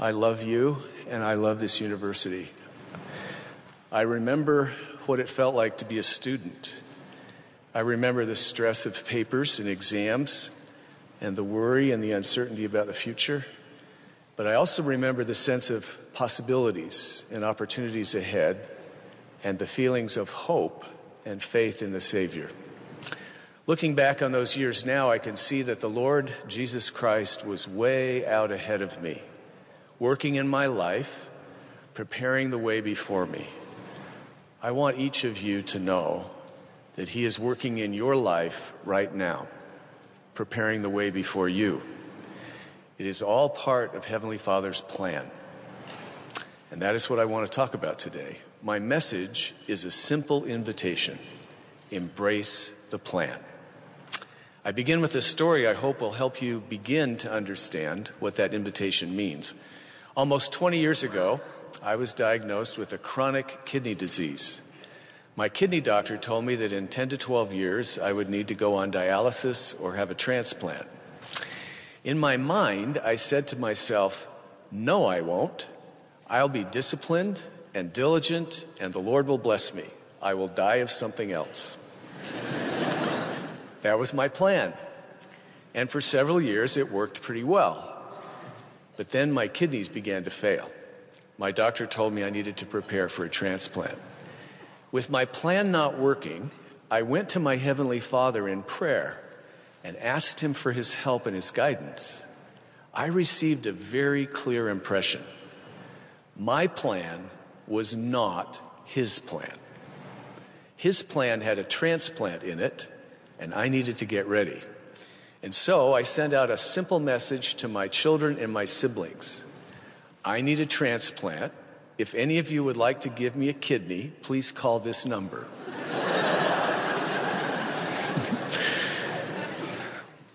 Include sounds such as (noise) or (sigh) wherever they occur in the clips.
I love you and I love this university. I remember what it felt like to be a student. I remember the stress of papers and exams and the worry and the uncertainty about the future. But I also remember the sense of possibilities and opportunities ahead and the feelings of hope and faith in the Savior. Looking back on those years now, I can see that the Lord Jesus Christ was way out ahead of me, working in my life, preparing the way before me. I want each of you to know that He is working in your life right now, preparing the way before you. It is all part of Heavenly Father's plan. And that is what I want to talk about today. My message is a simple invitation embrace the plan. I begin with a story I hope will help you begin to understand what that invitation means. Almost 20 years ago, I was diagnosed with a chronic kidney disease. My kidney doctor told me that in 10 to 12 years, I would need to go on dialysis or have a transplant. In my mind, I said to myself, No, I won't. I'll be disciplined and diligent, and the Lord will bless me. I will die of something else. (laughs) that was my plan. And for several years, it worked pretty well. But then my kidneys began to fail. My doctor told me I needed to prepare for a transplant. With my plan not working, I went to my Heavenly Father in prayer and asked him for his help and his guidance, I received a very clear impression. My plan was not his plan. His plan had a transplant in it, and I needed to get ready. And so I sent out a simple message to my children and my siblings. I need a transplant. If any of you would like to give me a kidney, please call this number. (laughs)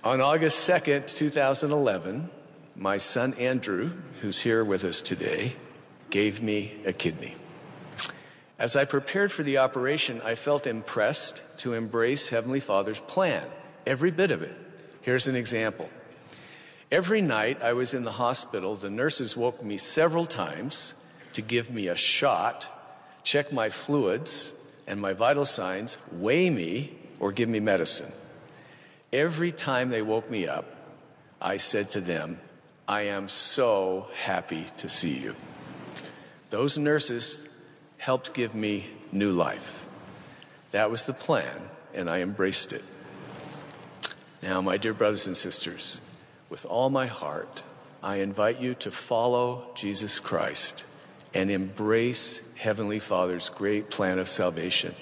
On August 2nd, 2011, my son Andrew, who's here with us today, gave me a kidney. As I prepared for the operation, I felt impressed to embrace Heavenly Father's plan, every bit of it. Here's an example. Every night I was in the hospital, the nurses woke me several times to give me a shot, check my fluids and my vital signs, weigh me, or give me medicine. Every time they woke me up, I said to them, I am so happy to see you. Those nurses helped give me new life. That was the plan, and I embraced it. Now, my dear brothers and sisters, with all my heart, I invite you to follow Jesus Christ and embrace Heavenly Father's great plan of salvation.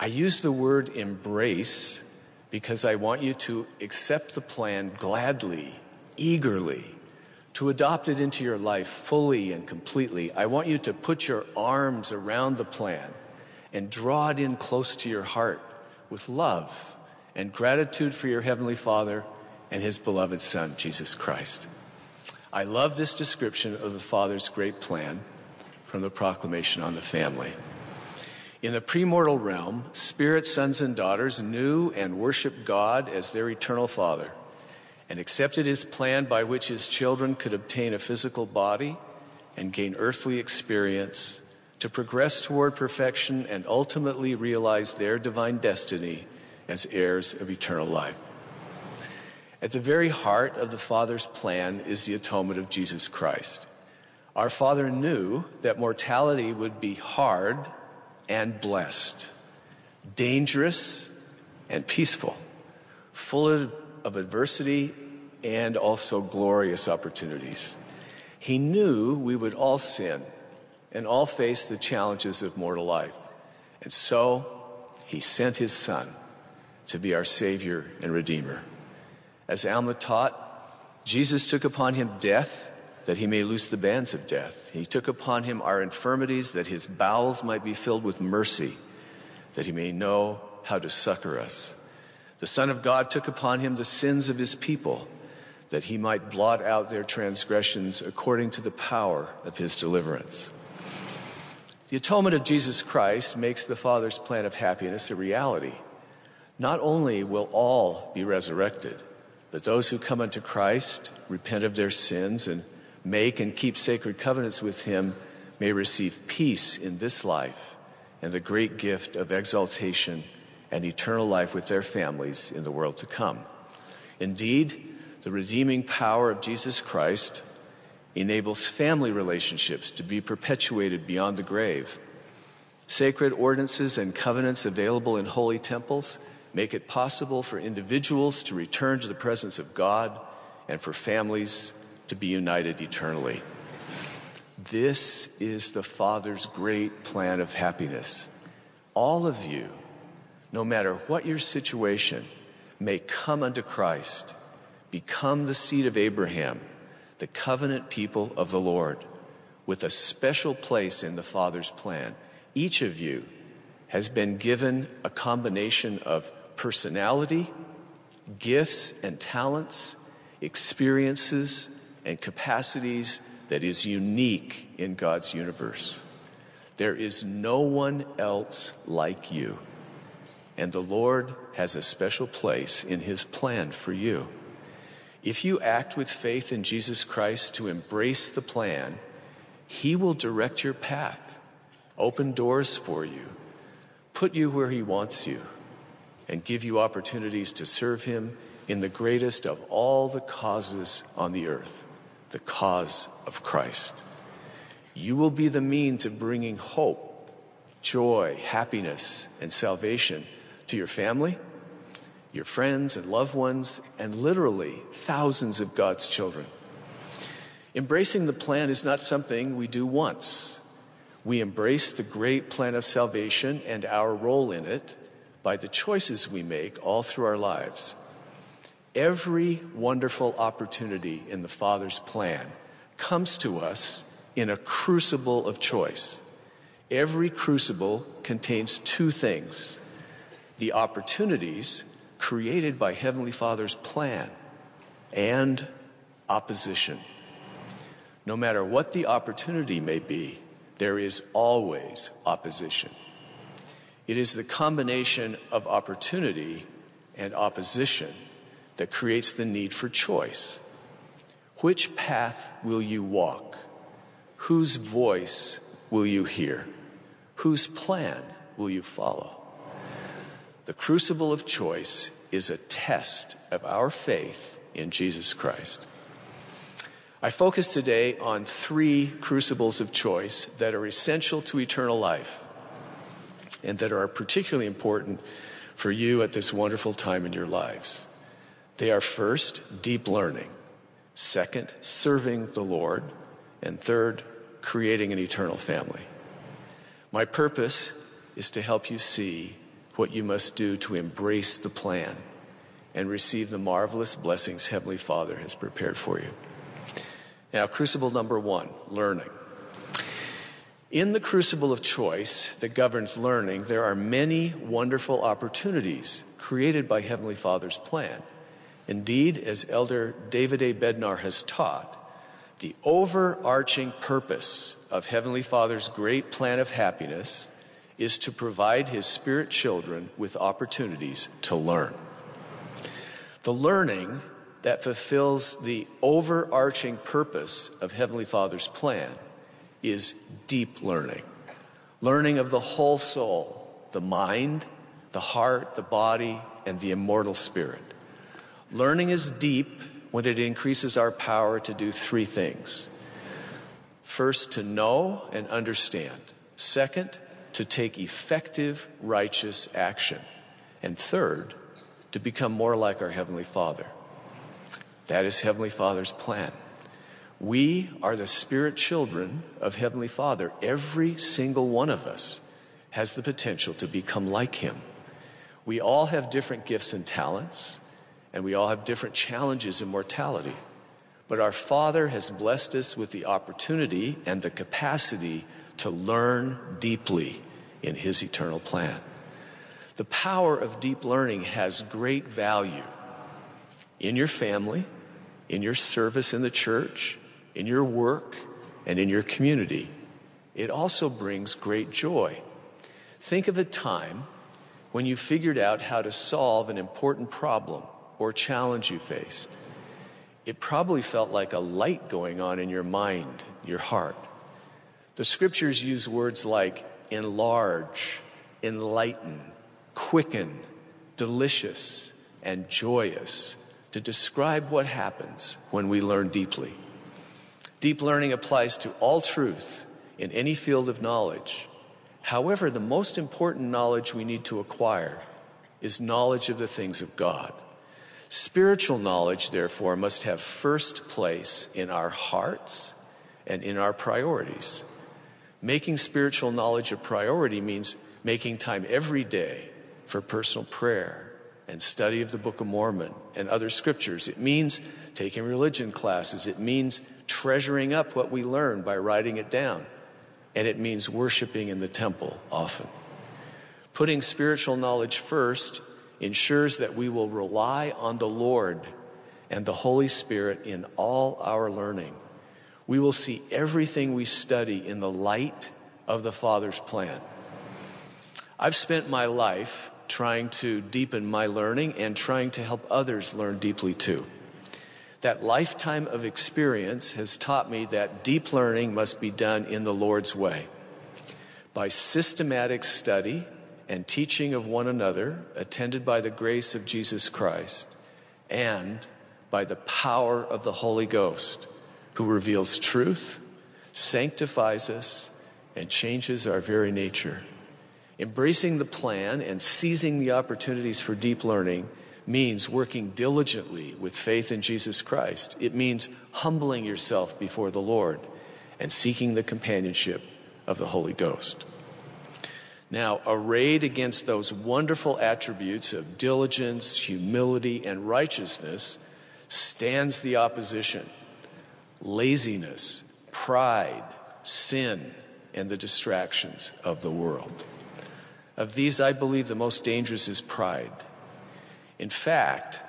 I use the word embrace because I want you to accept the plan gladly, eagerly, to adopt it into your life fully and completely. I want you to put your arms around the plan and draw it in close to your heart with love and gratitude for your Heavenly Father and His beloved Son, Jesus Christ. I love this description of the Father's great plan from the Proclamation on the Family. In the premortal realm, spirit sons and daughters knew and worshiped God as their eternal Father and accepted his plan by which his children could obtain a physical body and gain earthly experience to progress toward perfection and ultimately realize their divine destiny as heirs of eternal life. At the very heart of the Father's plan is the atonement of Jesus Christ. Our Father knew that mortality would be hard and blessed, dangerous and peaceful, full of, adversity and also glorious opportunities. He knew we would all sin and all face the challenges of mortal life. And so he sent his son to be our Savior and Redeemer. As Alma taught, Jesus took upon him death that he may loose the bands of death. He took upon him our infirmities, that his bowels might be filled with mercy, that he may know how to succor us. The Son of God took upon him the sins of his people, that he might blot out their transgressions according to the power of his deliverance. The atonement of Jesus Christ makes the Father's plan of happiness a reality. Not only will all be resurrected, but those who come unto Christ, repent of their sins, and make and keep sacred covenants with him may receive peace in this life and the great gift of exaltation and eternal life with their families in the world to come. Indeed, the redeeming power of Jesus Christ enables family relationships to be perpetuated beyond the grave. Sacred ordinances and covenants available in holy temples make it possible for individuals to return to the presence of God and for families to be united eternally. This is the Father's great plan of happiness. All of you, no matter what your situation, may come unto Christ, become the seed of Abraham, the covenant people of the Lord, with a special place in the Father's plan. Each of you has been given a combination of personality, gifts and talents, experiences, and capacities that is unique in God's universe. There is no one else like you. And the Lord has a special place in His plan for you. If you act with faith in Jesus Christ to embrace the plan, He will direct your path, open doors for you, put you where He wants you, and give you opportunities to serve Him in the greatest of all the causes on the earth the cause of Christ. You will be the means of bringing hope, joy, happiness, and salvation to your family, your friends and loved ones, and literally thousands of God's children. Embracing the plan is not something we do once. We embrace the great plan of salvation and our role in it by the choices we make all through our lives. Every wonderful opportunity in the Father's plan comes to us in a crucible of choice. Every crucible contains two things the opportunities created by Heavenly Father's plan and opposition. No matter what the opportunity may be, there is always opposition. It is the combination of opportunity and opposition that creates the need for choice. Which path will you walk? Whose voice will you hear? Whose plan will you follow? The crucible of choice is a test of our faith in Jesus Christ. I focus today on three crucibles of choice that are essential to eternal life and that are particularly important for you at this wonderful time in your lives. They are first, deep learning. Second, serving the Lord. And third, creating an eternal family. My purpose is to help you see what you must do to embrace the plan and receive the marvelous blessings Heavenly Father has prepared for you. Now, crucible number one, learning. In the crucible of choice that governs learning, there are many wonderful opportunities created by Heavenly Father's plan. Indeed, as Elder David A. Bednar has taught, the overarching purpose of Heavenly Father's great plan of happiness is to provide His Spirit children with opportunities to learn. The learning that fulfills the overarching purpose of Heavenly Father's plan is deep learning. Learning of the whole soul, the mind, the heart, the body, and the immortal spirit. Learning is deep when it increases our power to do three things. First, to know and understand. Second, to take effective, righteous action. And third, to become more like our Heavenly Father. That is Heavenly Father's plan. We are the spirit children of Heavenly Father. Every single one of us has the potential to become like Him. We all have different gifts and talents and we all have different challenges in mortality. but our Father has blessed us with the opportunity and the capacity to learn deeply in His eternal plan. The power of deep learning has great value in your family, in your service in the church, in your work, and in your community. It also brings great joy. Think of a time when you figured out how to solve an important problem or challenge you faced. It probably felt like a light going on in your mind, your heart. The scriptures use words like enlarge, enlighten, quicken, delicious, and joyous to describe what happens when we learn deeply. Deep learning applies to all truth in any field of knowledge. However, the most important knowledge we need to acquire is knowledge of the things of God. Spiritual knowledge, therefore, must have first place in our hearts and in our priorities. Making spiritual knowledge a priority means making time every day for personal prayer and study of the Book of Mormon and other scriptures. It means taking religion classes. It means treasuring up what we learn by writing it down. And it means worshiping in the temple often. Putting spiritual knowledge first ensures that we will rely on the Lord and the Holy Spirit in all our learning. We will see everything we study in the light of the Father's plan. I've spent my life trying to deepen my learning and trying to help others learn deeply too. That lifetime of experience has taught me that deep learning must be done in the Lord's way. By systematic study and teaching of one another, attended by the grace of Jesus Christ, and by the power of the Holy Ghost, who reveals truth, sanctifies us, and changes our very nature. Embracing the plan and seizing the opportunities for deep learning means working diligently with faith in Jesus Christ. It means humbling yourself before the Lord and seeking the companionship of the Holy Ghost. Now, arrayed against those wonderful attributes of diligence, humility, and righteousness stands the opposition laziness, pride, sin, and the distractions of the world. Of these, I believe the most dangerous is pride. In fact,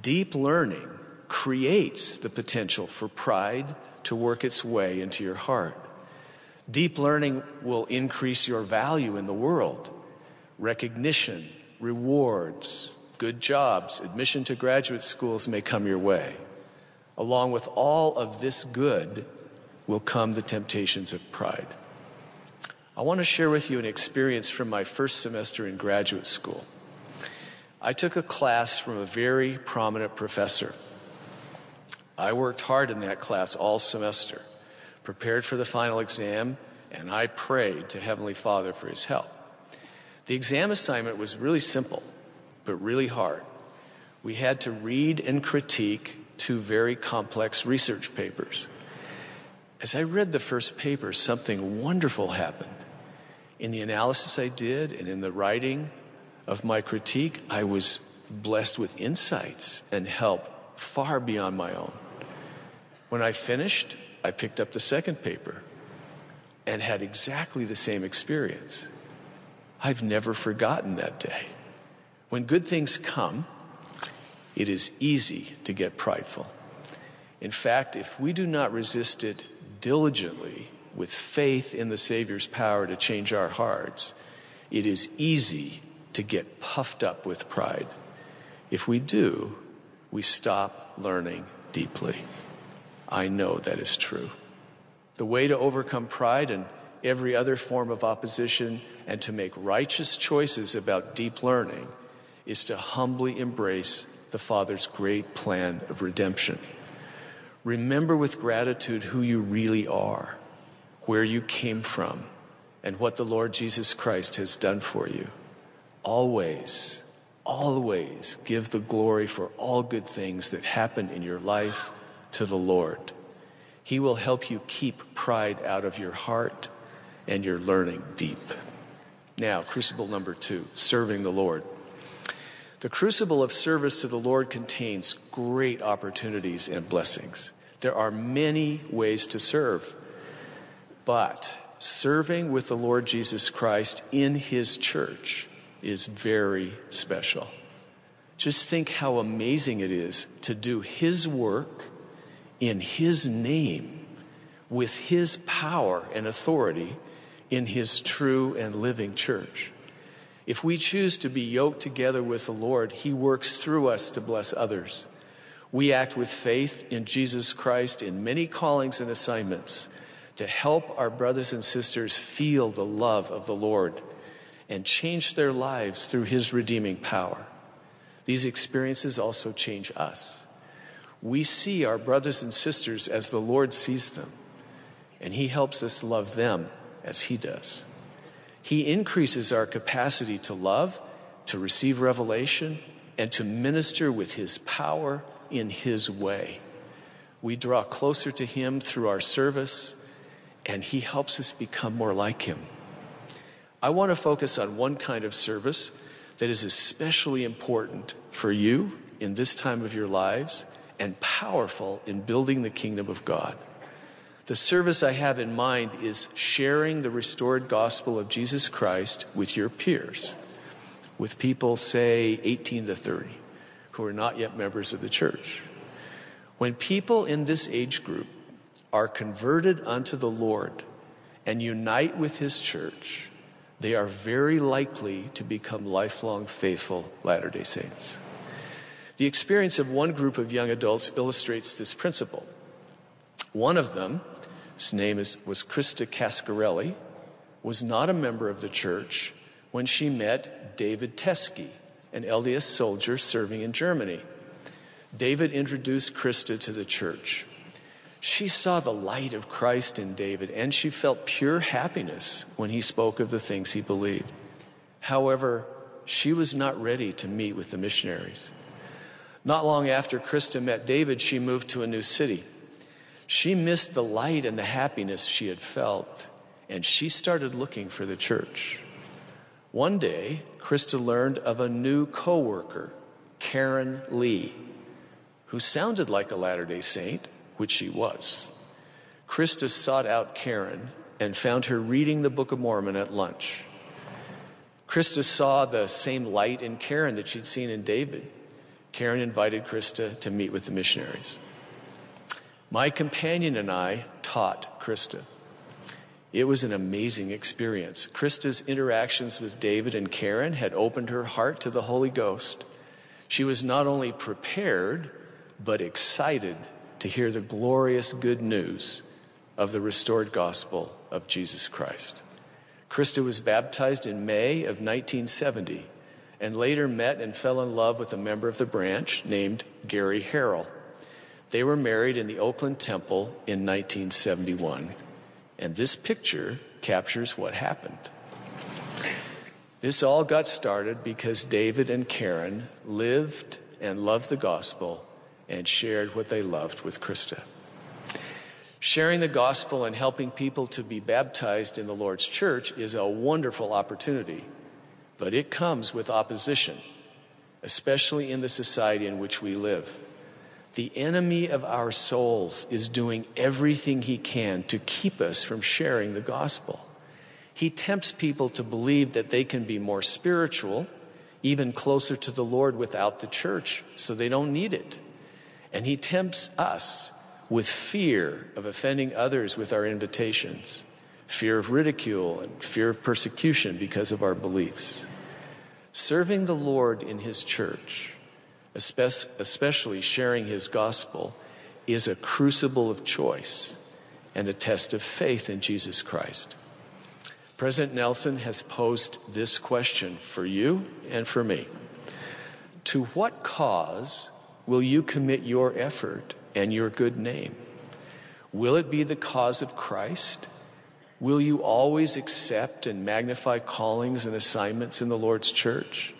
deep learning creates the potential for pride to work its way into your heart. Deep learning will increase your value in the world. Recognition, rewards, good jobs, admission to graduate schools may come your way. Along with all of this good will come the temptations of pride. I want to share with you an experience from my first semester in graduate school. I took a class from a very prominent professor. I worked hard in that class all semester, prepared for the final exam, and I prayed to Heavenly Father for his help. The exam assignment was really simple, but really hard. We had to read and critique two very complex research papers. As I read the first paper, something wonderful happened. In the analysis I did and in the writing of my critique, I was blessed with insights and help far beyond my own. When I finished, I picked up the second paper and had exactly the same experience. I've never forgotten that day. When good things come, it is easy to get prideful. In fact, if we do not resist it diligently, with faith in the Savior's power to change our hearts, it is easy to get puffed up with pride. If we do, we stop learning deeply. I know that is true. The way to overcome pride and every other form of opposition and to make righteous choices about deep learning is to humbly embrace the Father's great plan of redemption. Remember with gratitude who you really are where you came from and what the Lord Jesus Christ has done for you. Always, always give the glory for all good things that happen in your life to the Lord. He will help you keep pride out of your heart and your learning deep. Now, crucible number two, serving the Lord. The crucible of service to the Lord contains great opportunities and blessings. There are many ways to serve, but serving with the Lord Jesus Christ in His church is very special. Just think how amazing it is to do His work in His name with His power and authority in His true and living church. If we choose to be yoked together with the Lord, He works through us to bless others. We act with faith in Jesus Christ in many callings and assignments to help our brothers and sisters feel the love of the Lord and change their lives through His redeeming power. These experiences also change us. We see our brothers and sisters as the Lord sees them, and He helps us love them as He does. He increases our capacity to love, to receive revelation, and to minister with His power in His way. We draw closer to Him through our service, and He helps us become more like Him. I want to focus on one kind of service that is especially important for you in this time of your lives and powerful in building the kingdom of God. The service I have in mind is sharing the restored gospel of Jesus Christ with your peers, with people, say, 18 to 30, who are not yet members of the church. When people in this age group are converted unto the Lord and unite with his church, they are very likely to become lifelong faithful Latter day Saints. The experience of one group of young adults illustrates this principle. One of them his name is, was Krista Cascarelli, was not a member of the church when she met David Teskey, an LDS soldier serving in Germany. David introduced Krista to the church. She saw the light of Christ in David and she felt pure happiness when he spoke of the things he believed. However, she was not ready to meet with the missionaries. Not long after Krista met David, she moved to a new city. She missed the light and the happiness she had felt, and she started looking for the church. One day, Krista learned of a new coworker, Karen Lee, who sounded like a Latter day Saint, which she was. Krista sought out Karen and found her reading the Book of Mormon at lunch. Krista saw the same light in Karen that she'd seen in David. Karen invited Krista to meet with the missionaries. My companion and I taught Krista. It was an amazing experience. Krista's interactions with David and Karen had opened her heart to the Holy Ghost. She was not only prepared, but excited to hear the glorious good news of the restored gospel of Jesus Christ. Krista was baptized in May of 1970 and later met and fell in love with a member of the branch named Gary Harrell. They were married in the Oakland Temple in 1971, and this picture captures what happened. This all got started because David and Karen lived and loved the gospel and shared what they loved with Krista. Sharing the gospel and helping people to be baptized in the Lord's church is a wonderful opportunity, but it comes with opposition, especially in the society in which we live. The enemy of our souls is doing everything he can to keep us from sharing the gospel. He tempts people to believe that they can be more spiritual, even closer to the Lord without the church, so they don't need it. And he tempts us with fear of offending others with our invitations, fear of ridicule, and fear of persecution because of our beliefs. Serving the Lord in his church especially sharing his gospel, is a crucible of choice and a test of faith in Jesus Christ. President Nelson has posed this question for you and for me. To what cause will you commit your effort and your good name? Will it be the cause of Christ? Will you always accept and magnify callings and assignments in the Lord's church?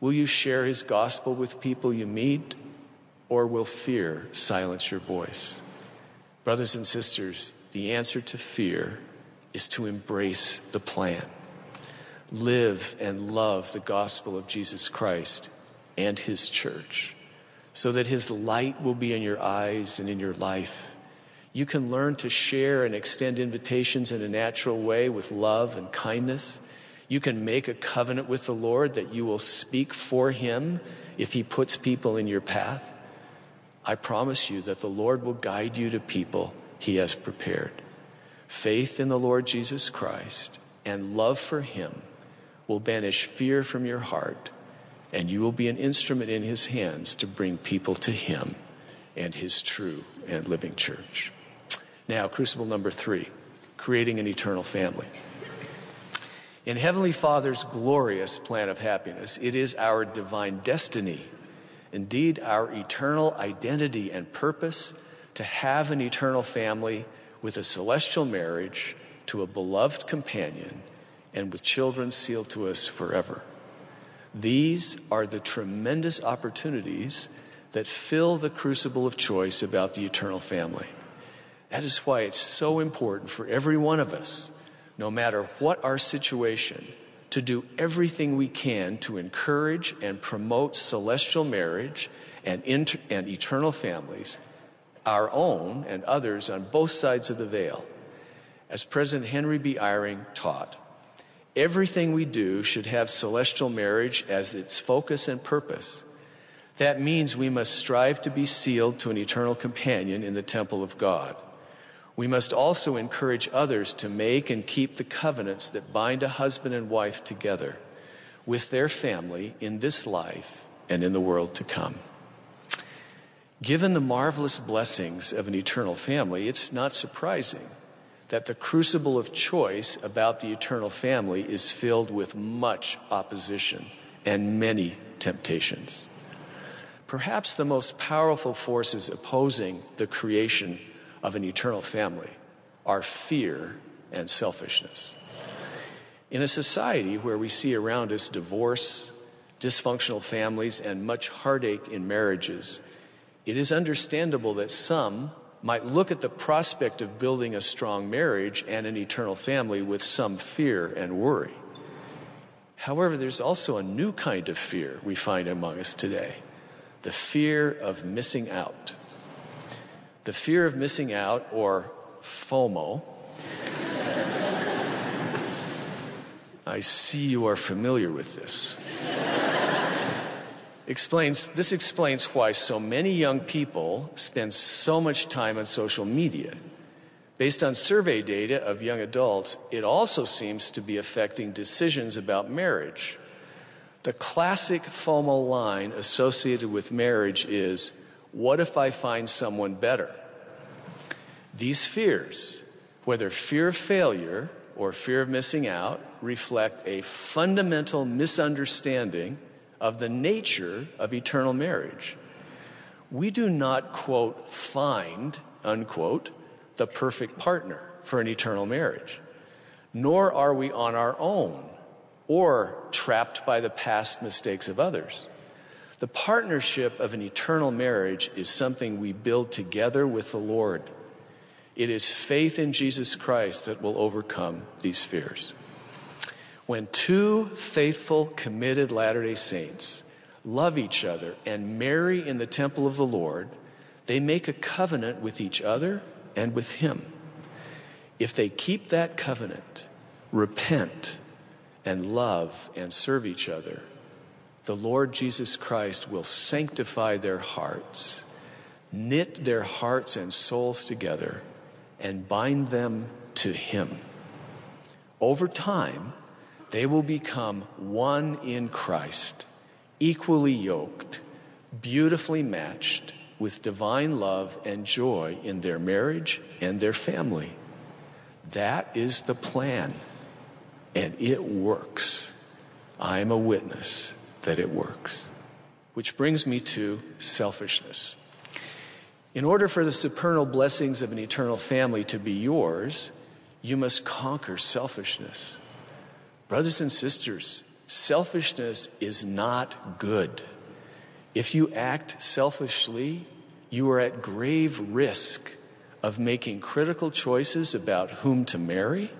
Will you share his gospel with people you meet, or will fear silence your voice? Brothers and sisters, the answer to fear is to embrace the plan. Live and love the gospel of Jesus Christ and his church. So that His light will be in your eyes and in your life. You can learn to share and extend invitations in a natural way with love and kindness. You can make a covenant with the Lord that you will speak for Him if He puts people in your path. I promise you that the Lord will guide you to people He has prepared. Faith in the Lord Jesus Christ and love for Him will banish fear from your heart, and you will be an instrument in His hands to bring people to Him and His true and living church. Now, crucible number three creating an eternal family. In Heavenly Father's glorious plan of happiness, it is our divine destiny, indeed, our eternal identity and purpose to have an eternal family with a celestial marriage to a beloved companion and with children sealed to us forever. These are the tremendous opportunities that fill the crucible of choice about the eternal family. That is why it's so important for every one of us, no matter what our situation, to do everything we can to encourage and promote celestial marriage and, inter- and eternal families, our own and others on both sides of the veil. As President Henry B. Eyring taught, everything we do should have celestial marriage as its focus and purpose. That means we must strive to be sealed to an eternal companion in the temple of God. We must also encourage others to make and keep the covenants that bind a husband and wife together with their family in this life and in the world to come. Given the marvelous blessings of an eternal family, it's not surprising that the crucible of choice about the eternal family is filled with much opposition and many temptations. Perhaps the most powerful forces opposing the creation of an eternal family are fear and selfishness. In a society where we see around us divorce, dysfunctional families, and much heartache in marriages, it is understandable that some might look at the prospect of building a strong marriage and an eternal family with some fear and worry. However, there's also a new kind of fear we find among us today the fear of missing out. The fear of missing out, or FOMO. (laughs) I see you are familiar with this. Explains, this explains why so many young people spend so much time on social media. Based on survey data of young adults, it also seems to be affecting decisions about marriage. The classic FOMO line associated with marriage is what if I find someone better? These fears, whether fear of failure or fear of missing out, reflect a fundamental misunderstanding of the nature of eternal marriage. We do not, quote, find, unquote, the perfect partner for an eternal marriage, nor are we on our own or trapped by the past mistakes of others. The partnership of an eternal marriage is something we build together with the Lord. It is faith in Jesus Christ that will overcome these fears. When two faithful, committed Latter day Saints love each other and marry in the temple of the Lord, they make a covenant with each other and with Him. If they keep that covenant, repent, and love and serve each other, the Lord Jesus Christ will sanctify their hearts, knit their hearts and souls together, and bind them to Him. Over time, they will become one in Christ, equally yoked, beautifully matched with divine love and joy in their marriage and their family. That is the plan, and it works. I am a witness that it works. Which brings me to selfishness. In order for the supernal blessings of an eternal family to be yours, you must conquer selfishness. Brothers and sisters, selfishness is not good. If you act selfishly, you are at grave risk of making critical choices about whom to marry,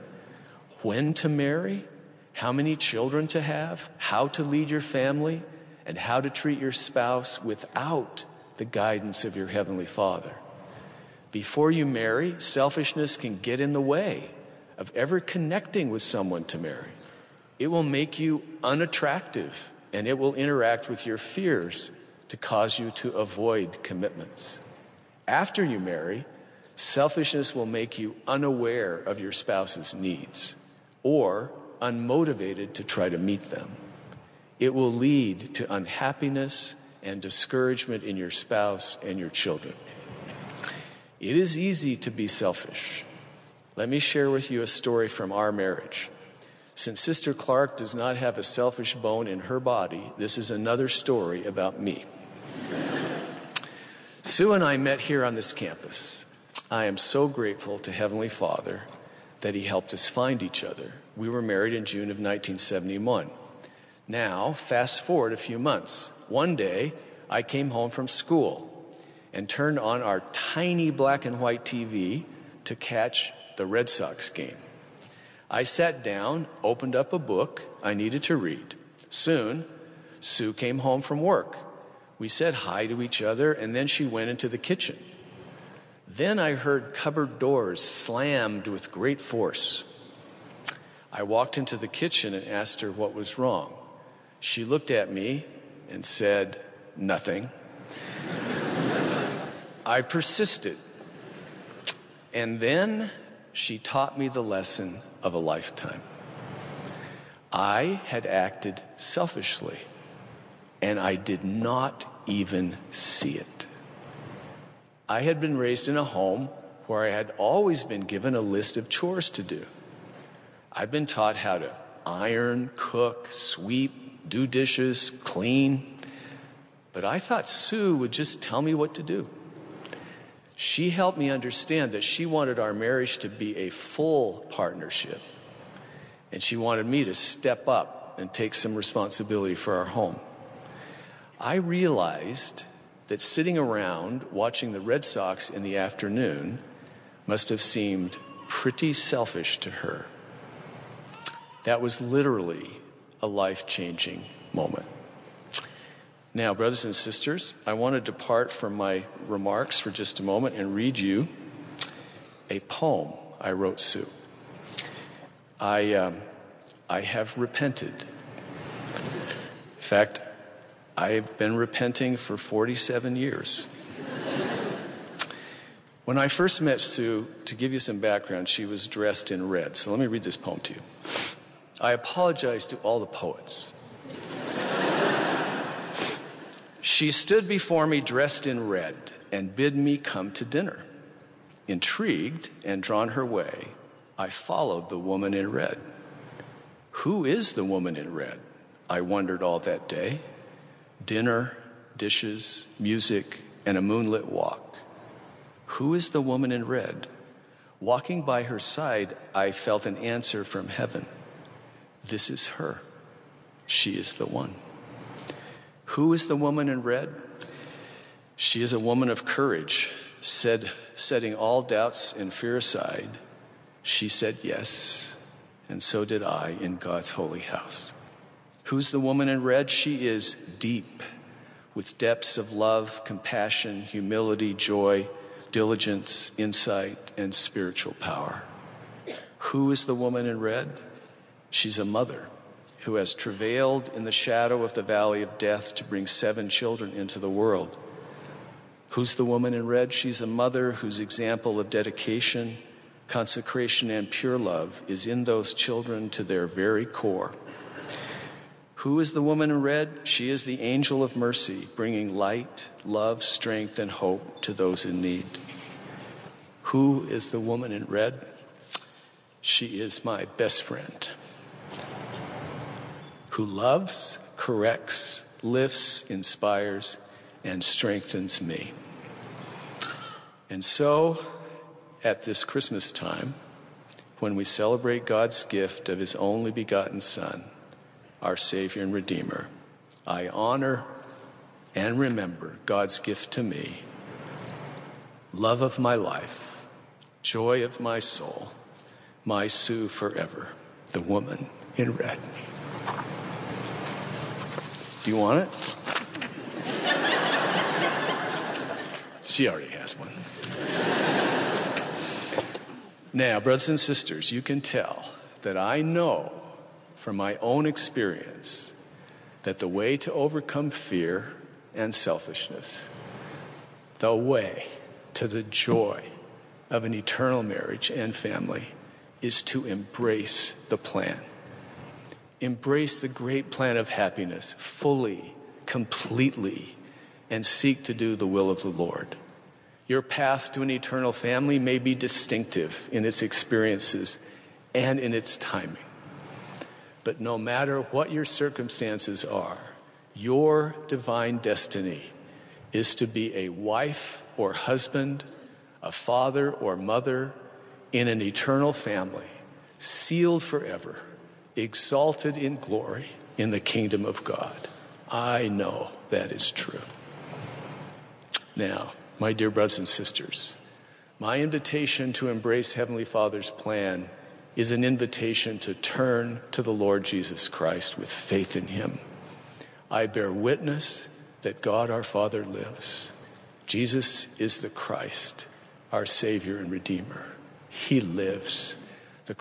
when to marry, how many children to have, how to lead your family, and how to treat your spouse without the guidance of your Heavenly Father. Before you marry, selfishness can get in the way of ever connecting with someone to marry. It will make you unattractive and it will interact with your fears to cause you to avoid commitments. After you marry, selfishness will make you unaware of your spouse's needs or unmotivated to try to meet them. It will lead to unhappiness and discouragement in your spouse and your children. It is easy to be selfish. Let me share with you a story from our marriage. Since Sister Clark does not have a selfish bone in her body, this is another story about me. Sue and I met here on this campus. I am so grateful to Heavenly Father that He helped us find each other. We were married in June of 1971. Now, fast forward a few months. One day, I came home from school and turned on our tiny black and white TV to catch the Red Sox game. I sat down, opened up a book I needed to read. Soon, Sue came home from work. We said hi to each other, and then she went into the kitchen. Then I heard cupboard doors slammed with great force. I walked into the kitchen and asked her what was wrong. She looked at me and said, Nothing. (laughs) I persisted. And then she taught me the lesson of a lifetime. I had acted selfishly, and I did not even see it. I had been raised in a home where I had always been given a list of chores to do. I'd been taught how to iron, cook, sweep, do dishes, clean. But I thought Sue would just tell me what to do. She helped me understand that she wanted our marriage to be a full partnership. And she wanted me to step up and take some responsibility for our home. I realized that sitting around watching the Red Sox in the afternoon must have seemed pretty selfish to her. That was literally a life changing moment. Now, brothers and sisters, I want to depart from my remarks for just a moment and read you a poem I wrote Sue. I, um, I have repented. In fact, I've been repenting for 47 years. when I first met Sue, to give you some background, she was dressed in red. So let me read this poem to you. I apologize to all the poets she stood before me dressed in red and bid me come to dinner. Intrigued and drawn her way, I followed the woman in red. Who is the woman in red? I wondered all that day. Dinner, dishes, music, and a moonlit walk. Who is the woman in red? Walking by her side, I felt an answer from heaven. This is her. She is the one. Who is the woman in red? She is a woman of courage, said, setting all doubts and fear aside. She said yes, and so did I in God's holy house. Who's the woman in red? She is deep, with depths of love, compassion, humility, joy, diligence, insight, and spiritual power. Who is the woman in red? She's a mother who has travailed in the shadow of the valley of death to bring seven children into the world. Who's the woman in red? She's a mother whose example of dedication, consecration, and pure love is in those children to their very core. Who is the woman in red? She is the angel of mercy, bringing light, love, strength, and hope to those in need. Who is the woman in red? She is my best friend who loves, corrects, lifts, inspires, and strengthens me. And so, at this Christmas time, when we celebrate God's gift of His only begotten Son, our Savior and Redeemer, I honor and remember God's gift to me, love of my life, joy of my soul, my Sue forever, the woman in red. Do you want it? She already has one. now, brothers and sisters, you can tell that I know from my own experience that the way to overcome fear and selfishness, the way to the joy of an eternal marriage and family, is to embrace the plan. Embrace the great plan of happiness fully, completely, and seek to do the will of the Lord. Your path to an eternal family may be distinctive in its experiences and in its timing. But no matter what your circumstances are, your divine destiny is to be a wife or husband, a father or mother in an eternal family, sealed forever, exalted in glory in the kingdom of God. I know that is true. Now, my dear brothers and sisters, my invitation to embrace Heavenly Father's plan is an invitation to turn to the Lord Jesus Christ with faith in Him. I bear witness that God our Father lives. Jesus is the Christ, our Savior and Redeemer. He lives. The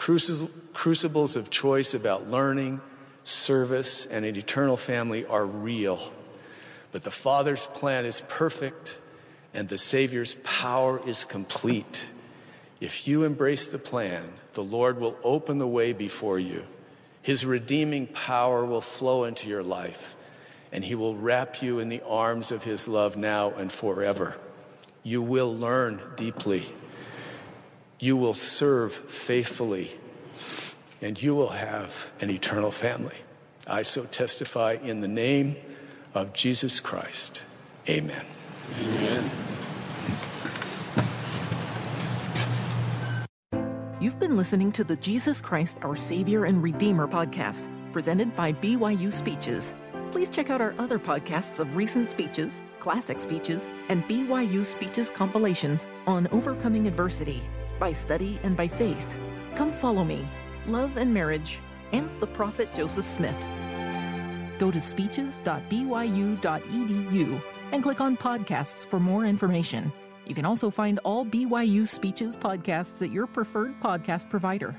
crucibles of choice about learning, service, and an eternal family are real. But the Father's plan is perfect, and the Savior's power is complete. If you embrace the plan, the Lord will open the way before you. His redeeming power will flow into your life, and He will wrap you in the arms of His love now and forever. You will learn deeply you will serve faithfully, and you will have an eternal family. I so testify in the name of Jesus Christ. Amen. Amen. You've been listening to the Jesus Christ, our Savior and Redeemer podcast, presented by BYU Speeches. Please check out our other podcasts of recent speeches, classic speeches, and BYU Speeches compilations on overcoming adversity by study and by faith. Come follow me, Love and Marriage, and the Prophet Joseph Smith. Go to speeches.byu.edu and click on podcasts for more information. You can also find all BYU Speeches podcasts at your preferred podcast provider.